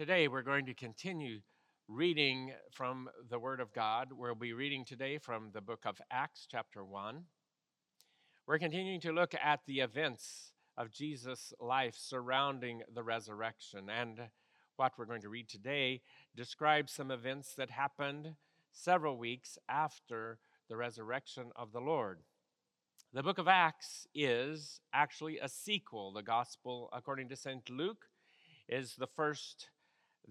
Today we're going to continue reading from the Word of God. We'll be reading today from the book of Acts, chapter 1. We're continuing to look at the events of Jesus' life surrounding the resurrection. And what we're going to read today describes some events that happened several weeks after the resurrection of the Lord. The book of Acts is actually a sequel. The gospel, according to St. Luke, is the first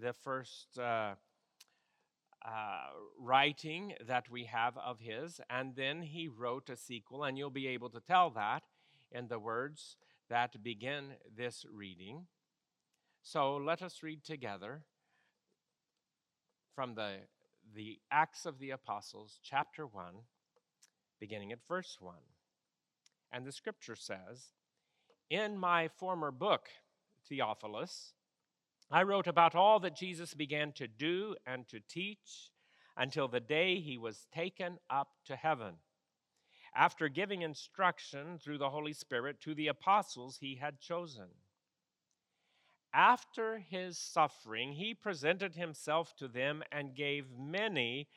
the first uh, uh, writing that we have of his, and then he wrote a sequel, and you'll be able to tell that in the words that begin this reading. So let us read together from the, the Acts of the Apostles, chapter 1, beginning at verse 1. And the scripture says, In my former book, Theophilus, I wrote about all that Jesus began to do and to teach until the day he was taken up to heaven, after giving instruction through the Holy Spirit to the apostles he had chosen. After his suffering, he presented himself to them and gave many,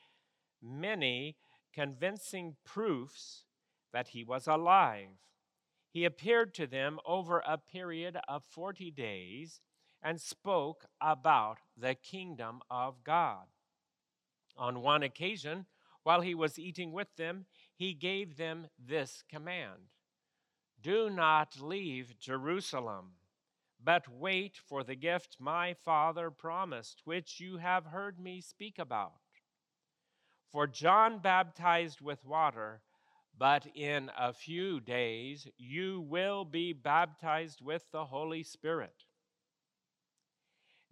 many convincing proofs that he was alive. He appeared to them over a period of 40 days and spoke about the kingdom of God. On one occasion, while he was eating with them, he gave them this command Do not leave Jerusalem, but wait for the gift my Father promised, which you have heard me speak about. For John baptized with water, but in a few days you will be baptized with the Holy Spirit.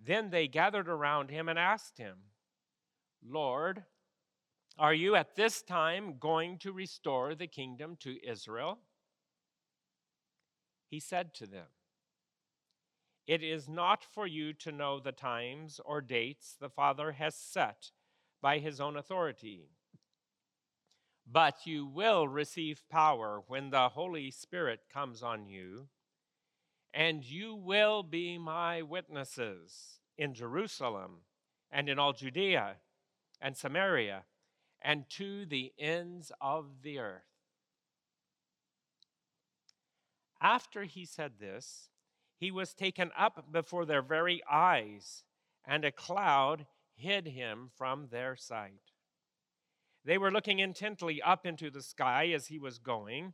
Then they gathered around him and asked him, Lord, are you at this time going to restore the kingdom to Israel? He said to them, It is not for you to know the times or dates the Father has set by his own authority, but you will receive power when the Holy Spirit comes on you and you will be my witnesses in Jerusalem and in all Judea and Samaria and to the ends of the earth. After he said this, he was taken up before their very eyes, and a cloud hid him from their sight. They were looking intently up into the sky as he was going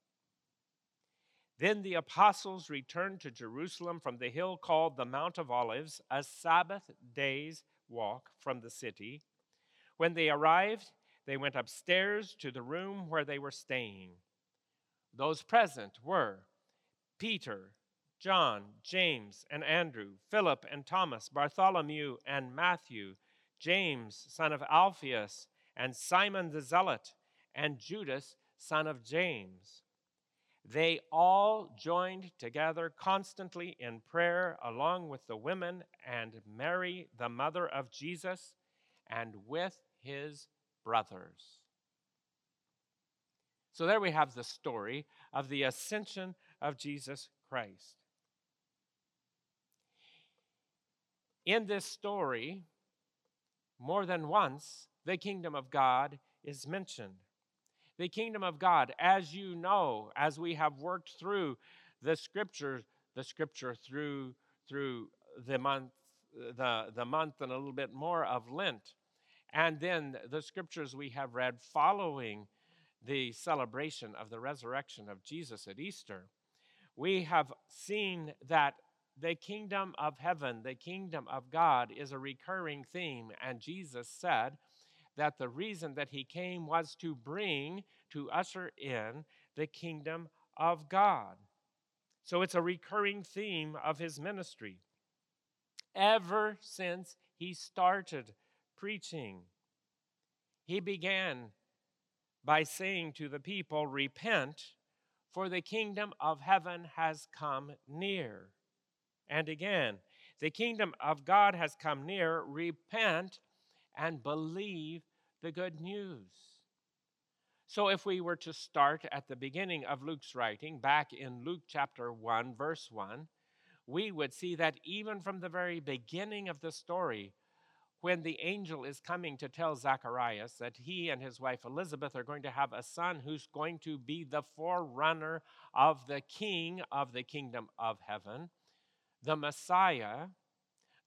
Then the apostles returned to Jerusalem from the hill called the Mount of Olives, a Sabbath day's walk from the city. When they arrived, they went upstairs to the room where they were staying. Those present were Peter, John, James, and Andrew, Philip and Thomas, Bartholomew and Matthew, James, son of Alphaeus, and Simon the Zealot, and Judas, son of James. They all joined together constantly in prayer, along with the women and Mary, the mother of Jesus, and with his brothers. So there we have the story of the ascension of Jesus Christ. In this story, more than once, the kingdom of God is mentioned the kingdom of God. As you know, as we have worked through the scripture, the scripture through through the month, the, the month and a little bit more of Lent, and then the scriptures we have read following the celebration of the resurrection of Jesus at Easter, we have seen that the kingdom of heaven, the kingdom of God, is a recurring theme. And Jesus said that the reason that he came was to bring, to usher in the kingdom of God. So it's a recurring theme of his ministry. Ever since he started preaching, he began by saying to the people, Repent, for the kingdom of heaven has come near. And again, the kingdom of God has come near. Repent and believe the good news. So, if we were to start at the beginning of Luke's writing, back in Luke chapter 1, verse 1, we would see that even from the very beginning of the story, when the angel is coming to tell Zacharias that he and his wife Elizabeth are going to have a son who's going to be the forerunner of the king of the kingdom of heaven, the Messiah,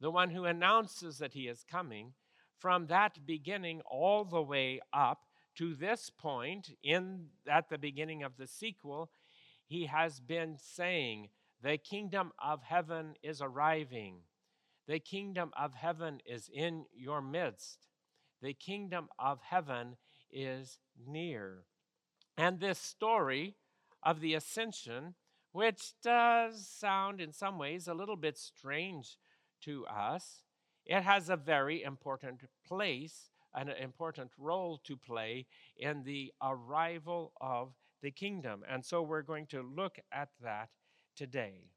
the one who announces that he is coming, from that beginning all the way up to this point in at the beginning of the sequel, he has been saying, the kingdom of heaven is arriving. The kingdom of heaven is in your midst. The kingdom of heaven is near. And this story of the ascension, which does sound in some ways a little bit strange to us, it has a very important place, an important role to play in the arrival of the kingdom. And so we're going to look at that today.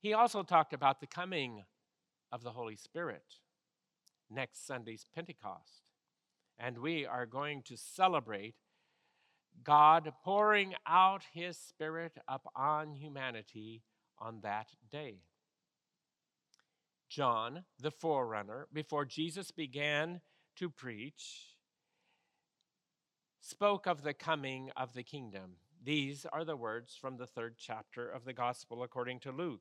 He also talked about the coming of the Holy Spirit next Sunday's Pentecost. And we are going to celebrate God pouring out his Spirit upon humanity on that day. John, the forerunner, before Jesus began to preach, spoke of the coming of the kingdom. These are the words from the third chapter of the Gospel according to Luke.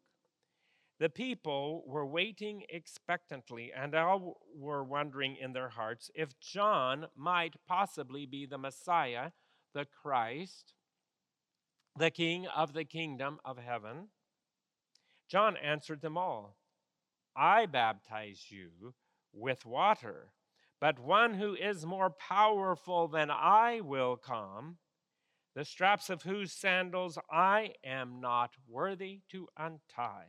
The people were waiting expectantly, and all were wondering in their hearts if John might possibly be the Messiah, the Christ, the King of the kingdom of heaven. John answered them all I baptize you with water, but one who is more powerful than I will come, the straps of whose sandals I am not worthy to untie.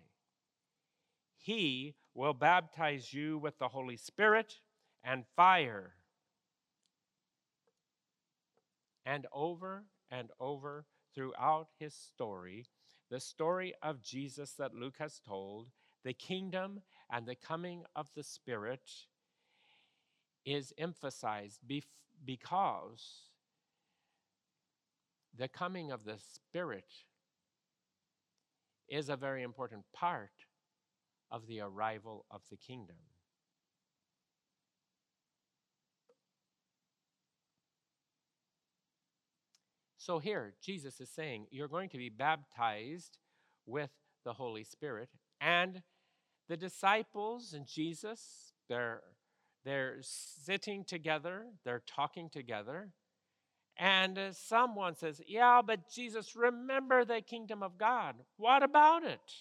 He will baptize you with the Holy Spirit and fire. And over and over throughout his story, the story of Jesus that Luke has told, the kingdom and the coming of the Spirit is emphasized because the coming of the Spirit is a very important part of the arrival of the kingdom. So here, Jesus is saying, You're going to be baptized with the Holy Spirit. And the disciples and Jesus, they're, they're sitting together, they're talking together. And uh, someone says, Yeah, but Jesus, remember the kingdom of God. What about it?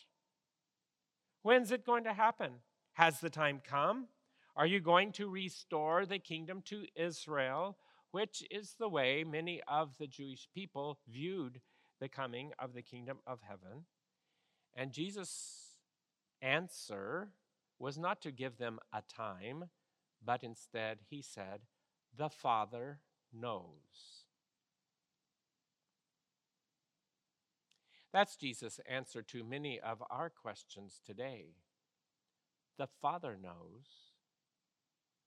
When's it going to happen? Has the time come? Are you going to restore the kingdom to Israel, which is the way many of the Jewish people viewed the coming of the kingdom of heaven? And Jesus' answer was not to give them a time, but instead he said, The Father knows. That's Jesus' answer to many of our questions today. The Father knows.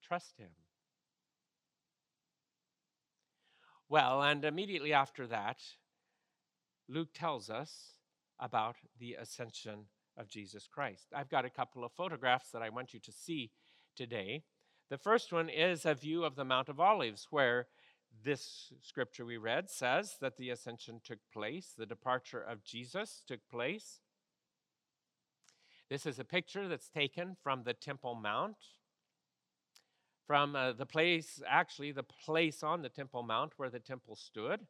Trust Him. Well, and immediately after that, Luke tells us about the ascension of Jesus Christ. I've got a couple of photographs that I want you to see today. The first one is a view of the Mount of Olives, where this scripture we read says that the ascension took place, the departure of Jesus took place. This is a picture that's taken from the Temple Mount, from uh, the place, actually, the place on the Temple Mount where the temple stood,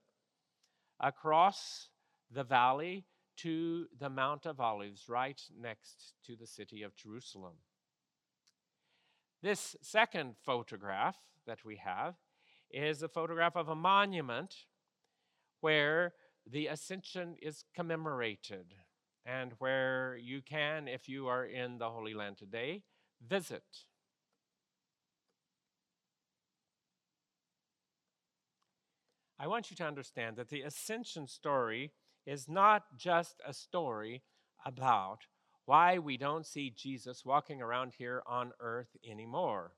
across the valley to the Mount of Olives, right next to the city of Jerusalem. This second photograph that we have is a photograph of a monument where the ascension is commemorated and where you can, if you are in the Holy Land today, visit. I want you to understand that the ascension story is not just a story about why we don't see Jesus walking around here on earth anymore.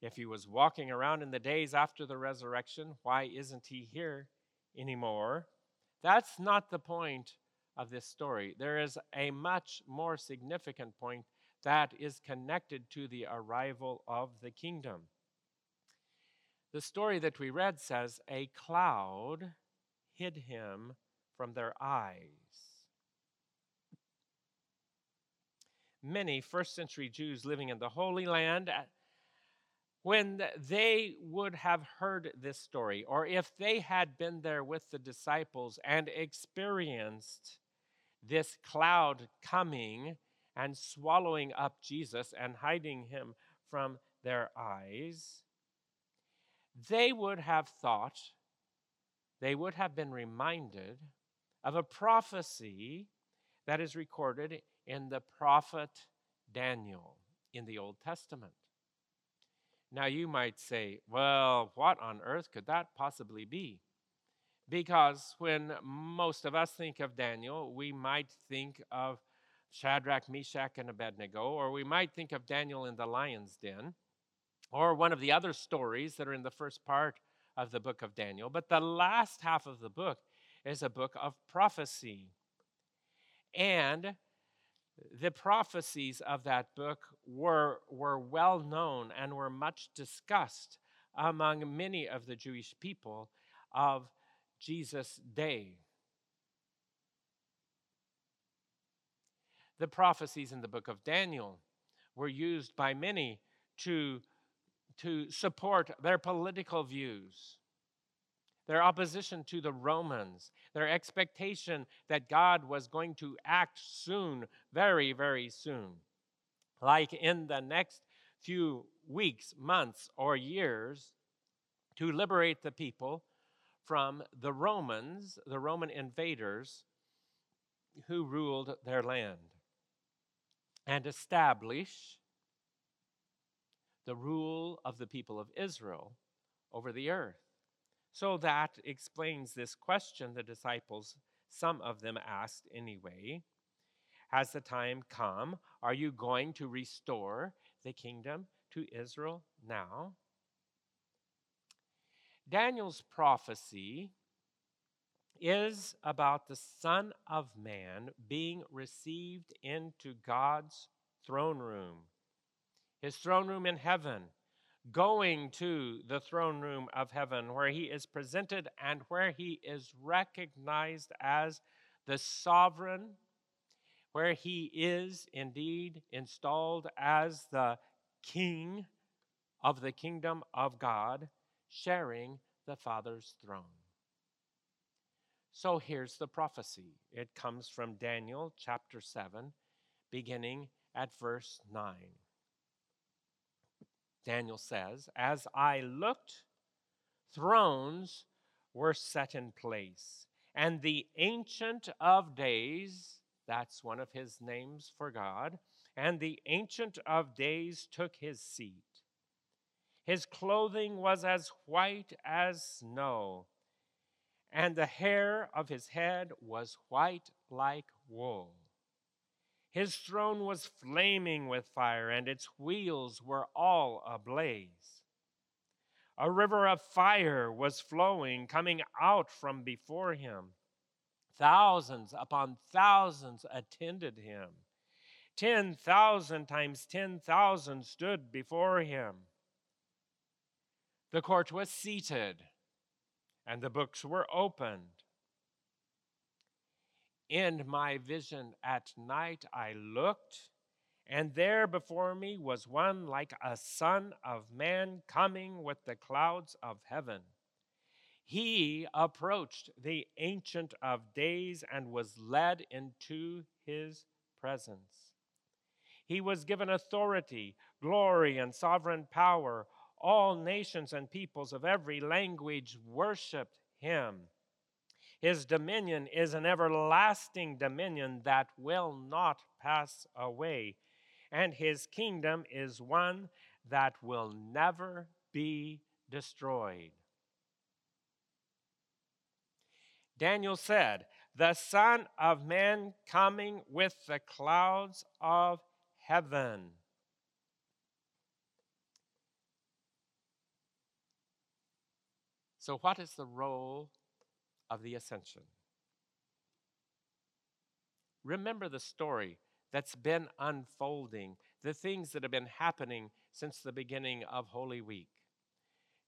If he was walking around in the days after the resurrection, why isn't he here anymore? That's not the point of this story. There is a much more significant point that is connected to the arrival of the kingdom. The story that we read says, A cloud hid him from their eyes. Many first century Jews living in the Holy Land uh, when they would have heard this story, or if they had been there with the disciples and experienced this cloud coming and swallowing up Jesus and hiding him from their eyes, they would have thought, they would have been reminded of a prophecy that is recorded in the prophet Daniel in the Old Testament. Now, you might say, well, what on earth could that possibly be? Because when most of us think of Daniel, we might think of Shadrach, Meshach, and Abednego, or we might think of Daniel in the lion's den, or one of the other stories that are in the first part of the book of Daniel. But the last half of the book is a book of prophecy. And the prophecies of that book were, were well known and were much discussed among many of the Jewish people of Jesus' day. The prophecies in the book of Daniel were used by many to, to support their political views their opposition to the Romans, their expectation that God was going to act soon, very, very soon. Like in the next few weeks, months, or years, to liberate the people from the Romans, the Roman invaders who ruled their land, and establish the rule of the people of Israel over the earth. So that explains this question the disciples, some of them asked anyway. Has the time come? Are you going to restore the kingdom to Israel now? Daniel's prophecy is about the Son of Man being received into God's throne room, his throne room in heaven going to the throne room of heaven where he is presented and where he is recognized as the sovereign, where he is indeed installed as the king of the kingdom of God, sharing the Father's throne. So here's the prophecy. It comes from Daniel chapter 7, beginning at verse 9. Daniel says, As I looked, thrones were set in place, and the Ancient of Days, that's one of his names for God, and the Ancient of Days took his seat. His clothing was as white as snow, and the hair of his head was white like wool. His throne was flaming with fire, and its wheels were all ablaze. A river of fire was flowing, coming out from before him. Thousands upon thousands attended him. Ten thousand times ten thousand stood before him. The court was seated, and the books were opened. In my vision at night I looked, and there before me was one like a son of man coming with the clouds of heaven. He approached the Ancient of Days and was led into his presence. He was given authority, glory, and sovereign power. All nations and peoples of every language worshiped him. His dominion is an everlasting dominion that will not pass away, and his kingdom is one that will never be destroyed. Daniel said, The Son of Man coming with the clouds of heaven. So, what is the role of the ascension? Remember the story that's been unfolding, the things that have been happening since the beginning of Holy Week.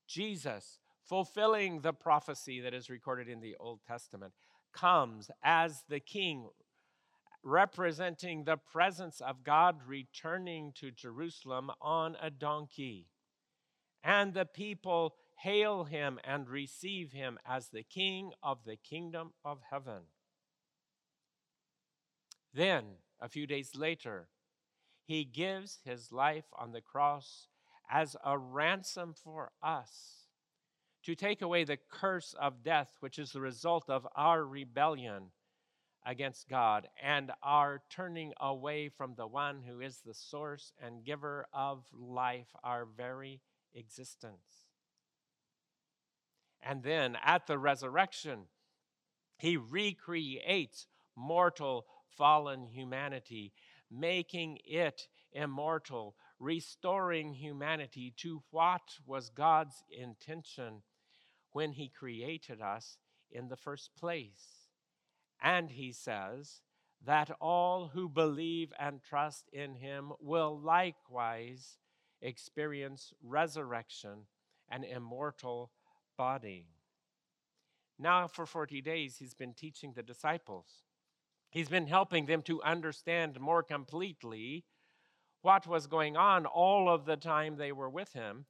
Jesus, fulfilling the prophecy that is recorded in the Old Testament, comes as the king, representing the presence of God returning to Jerusalem on a donkey. And the people hail him and receive him as the king of the kingdom of heaven. Then, a few days later, he gives his life on the cross as a ransom for us to take away the curse of death, which is the result of our rebellion against God and our turning away from the one who is the source and giver of life, our very existence. And then at the resurrection, he recreates mortal fallen humanity, making it immortal, restoring humanity to what was God's intention when He created us in the first place. And He says that all who believe and trust in Him will likewise experience resurrection and immortal body. Now, for 40 days, He's been teaching the disciples He's been helping them to understand more completely what was going on all of the time they were with him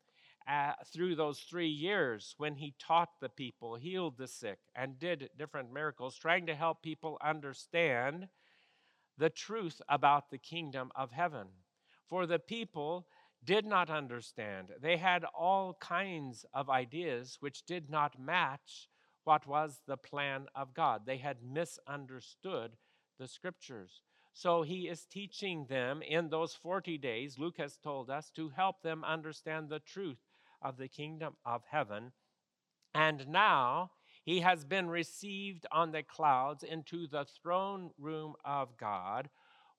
uh, through those three years when he taught the people, healed the sick, and did different miracles, trying to help people understand the truth about the kingdom of heaven. For the people did not understand. They had all kinds of ideas which did not match what was the plan of God. They had misunderstood the scriptures. So he is teaching them in those 40 days, Luke has told us, to help them understand the truth of the kingdom of heaven. And now he has been received on the clouds into the throne room of God,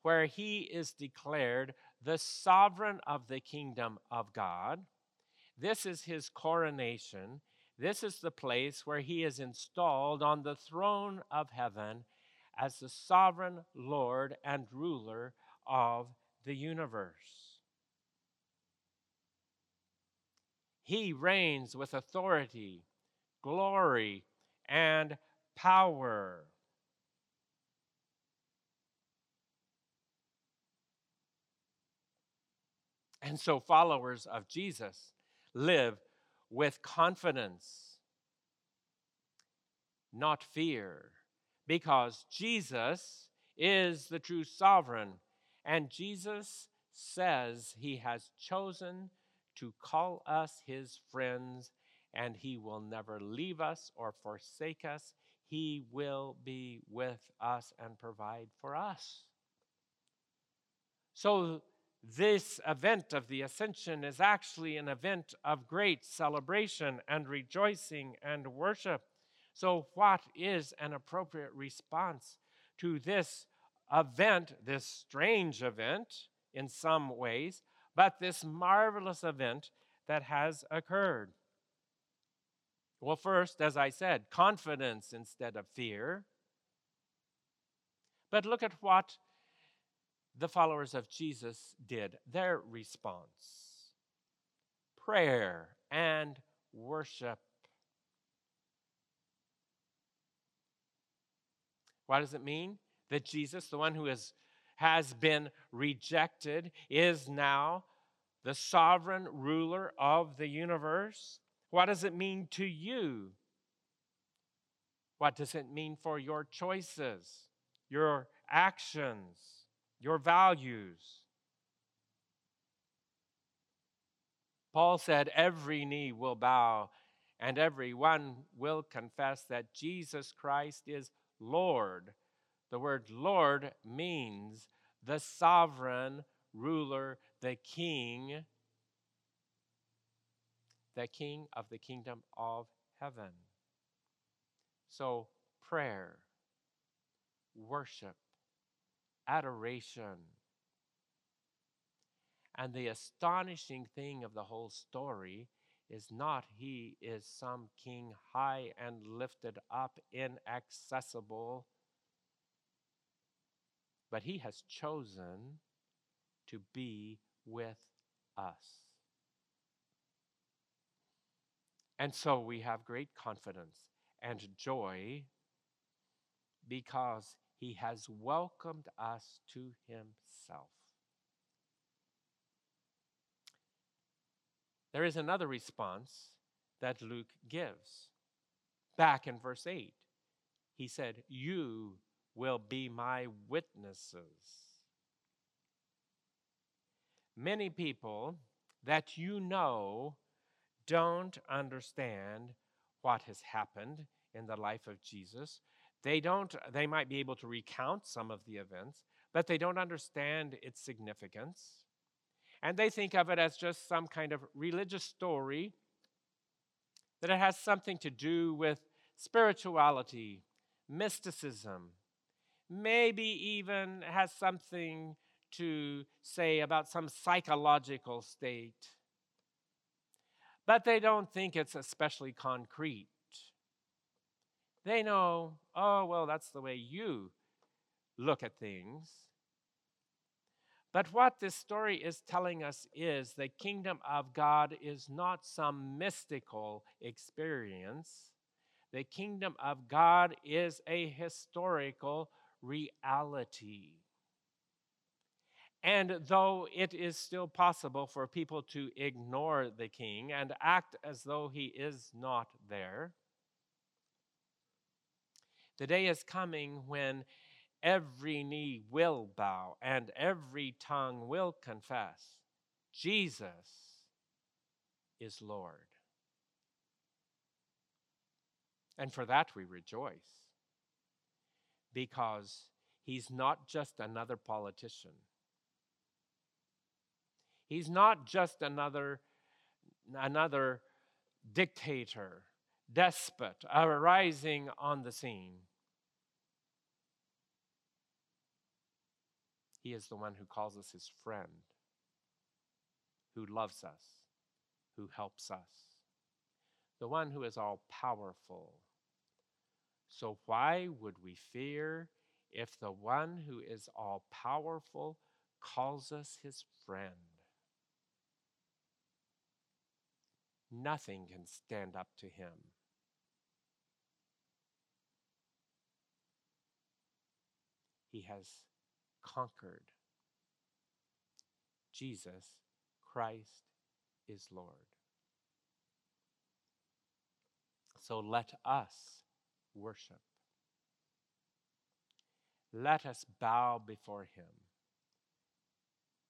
where he is declared the sovereign of the kingdom of God. This is his coronation. This is the place where he is installed on the throne of heaven as the sovereign Lord and ruler of the universe. He reigns with authority, glory, and power. And so, followers of Jesus live with confidence, not fear because Jesus is the true sovereign. And Jesus says he has chosen to call us his friends, and he will never leave us or forsake us. He will be with us and provide for us. So, this event of the ascension is actually an event of great celebration and rejoicing and worship. So, what is an appropriate response to this event, this strange event in some ways, but this marvelous event that has occurred? Well, first, as I said, confidence instead of fear. But look at what the followers of Jesus did, their response prayer and worship. What does it mean? That Jesus, the one who is, has been rejected, is now the sovereign ruler of the universe? What does it mean to you? What does it mean for your choices, your actions, your values? Paul said, Every knee will bow and every one will confess that Jesus Christ is Lord. The word Lord means the sovereign ruler, the king, the king of the kingdom of heaven. So prayer, worship, adoration. And the astonishing thing of the whole story is not he is some king high and lifted up, inaccessible, but he has chosen to be with us. And so we have great confidence and joy because he has welcomed us to himself. There is another response that Luke gives. Back in verse 8, he said, You will be my witnesses. Many people that you know don't understand what has happened in the life of Jesus. They don't they might be able to recount some of the events, but they don't understand its significance. And they think of it as just some kind of religious story that it has something to do with spirituality, mysticism, maybe even has something to say about some psychological state. But they don't think it's especially concrete. They know, oh, well, that's the way you look at things. But what this story is telling us is the kingdom of God is not some mystical experience. The kingdom of God is a historical reality. And though it is still possible for people to ignore the king and act as though he is not there, the day is coming when every knee will bow and every tongue will confess Jesus is Lord. And for that we rejoice because he's not just another politician. He's not just another another dictator, despot uh, arising on the scene. He is the one who calls us his friend, who loves us, who helps us, the one who is all powerful. So, why would we fear if the one who is all powerful calls us his friend? Nothing can stand up to him. He has conquered. Jesus Christ is Lord. So let us worship. Let us bow before Him,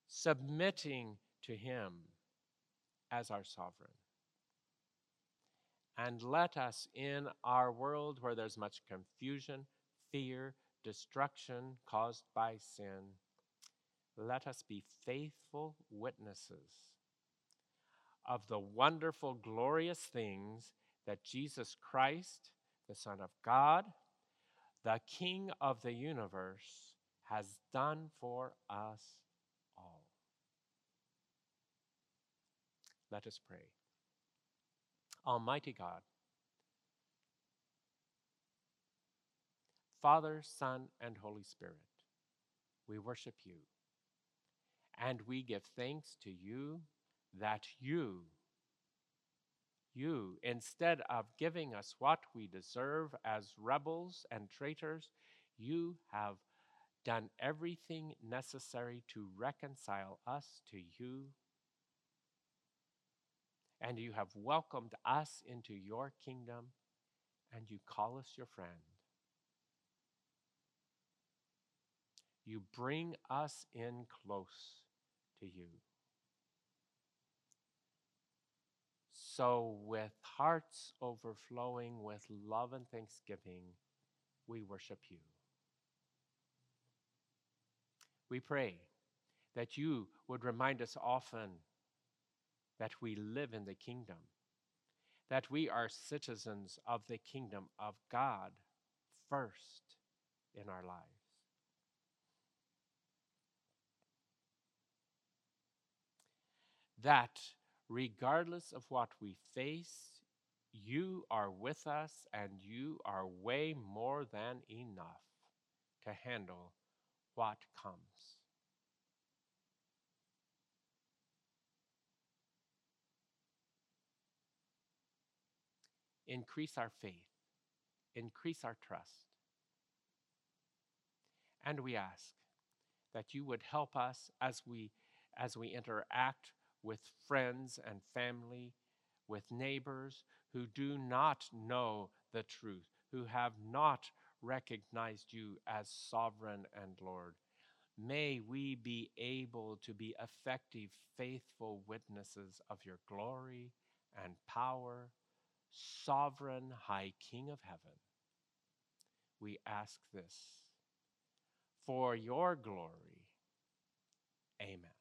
submitting to Him as our sovereign. And let us, in our world where there's much confusion, fear, destruction caused by sin, let us be faithful witnesses of the wonderful, glorious things that Jesus Christ, the Son of God, the King of the universe, has done for us all. Let us pray. Almighty God, Father, Son, and Holy Spirit, we worship you. And we give thanks to you that you, you, instead of giving us what we deserve as rebels and traitors, you have done everything necessary to reconcile us to you. And you have welcomed us into your kingdom, and you call us your friend. You bring us in close to you. So, with hearts overflowing with love and thanksgiving, we worship you. We pray that you would remind us often that we live in the kingdom, that we are citizens of the kingdom of God first in our lives. That regardless of what we face, you are with us and you are way more than enough to handle what comes. Increase our faith, increase our trust. And we ask that you would help us as we as we interact with friends and family, with neighbors who do not know the truth, who have not recognized you as sovereign and Lord. May we be able to be effective, faithful witnesses of your glory and power, sovereign High King of heaven. We ask this for your glory. Amen.